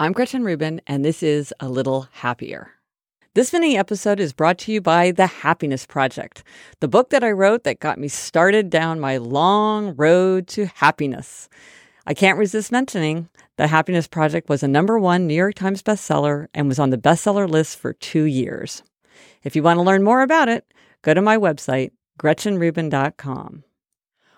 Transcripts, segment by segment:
I'm Gretchen Rubin, and this is A Little Happier. This mini episode is brought to you by The Happiness Project, the book that I wrote that got me started down my long road to happiness. I can't resist mentioning The Happiness Project was a number one New York Times bestseller and was on the bestseller list for two years. If you want to learn more about it, go to my website, gretchenrubin.com.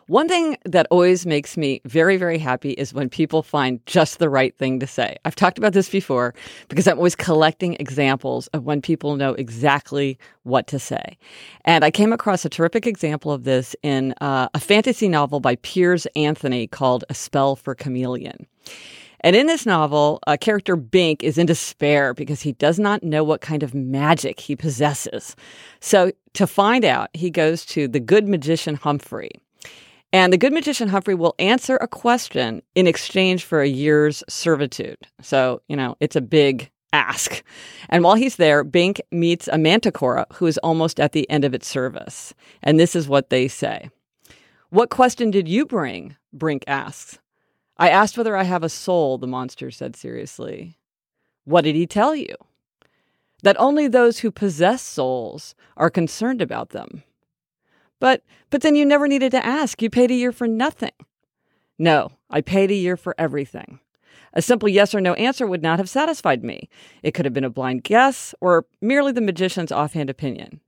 One thing that always makes me very, very happy is when people find just the right thing to say. I've talked about this before because I'm always collecting examples of when people know exactly what to say. And I came across a terrific example of this in uh, a fantasy novel by Piers Anthony called A Spell for Chameleon. And in this novel, a character Bink is in despair because he does not know what kind of magic he possesses. So, to find out, he goes to the good magician Humphrey. And the good magician Humphrey will answer a question in exchange for a year's servitude. So, you know, it's a big ask. And while he's there, Bink meets a manticora who is almost at the end of its service. And this is what they say What question did you bring? Brink asks. I asked whether I have a soul, the monster said seriously. What did he tell you? That only those who possess souls are concerned about them. But but then you never needed to ask. You paid a year for nothing. No, I paid a year for everything. A simple yes or no answer would not have satisfied me. It could have been a blind guess or merely the magician's offhand opinion.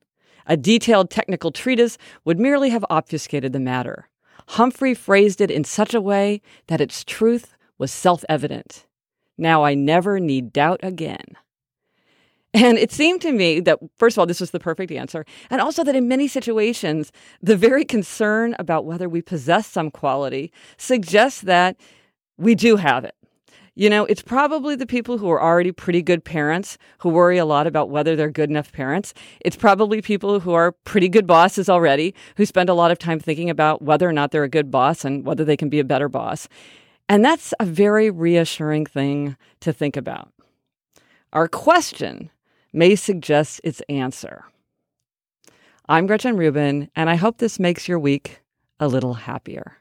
A detailed technical treatise would merely have obfuscated the matter. Humphrey phrased it in such a way that its truth was self evident. Now I never need doubt again. And it seemed to me that, first of all, this was the perfect answer. And also that in many situations, the very concern about whether we possess some quality suggests that we do have it. You know, it's probably the people who are already pretty good parents who worry a lot about whether they're good enough parents. It's probably people who are pretty good bosses already who spend a lot of time thinking about whether or not they're a good boss and whether they can be a better boss. And that's a very reassuring thing to think about. Our question may suggest its answer. I'm Gretchen Rubin, and I hope this makes your week a little happier.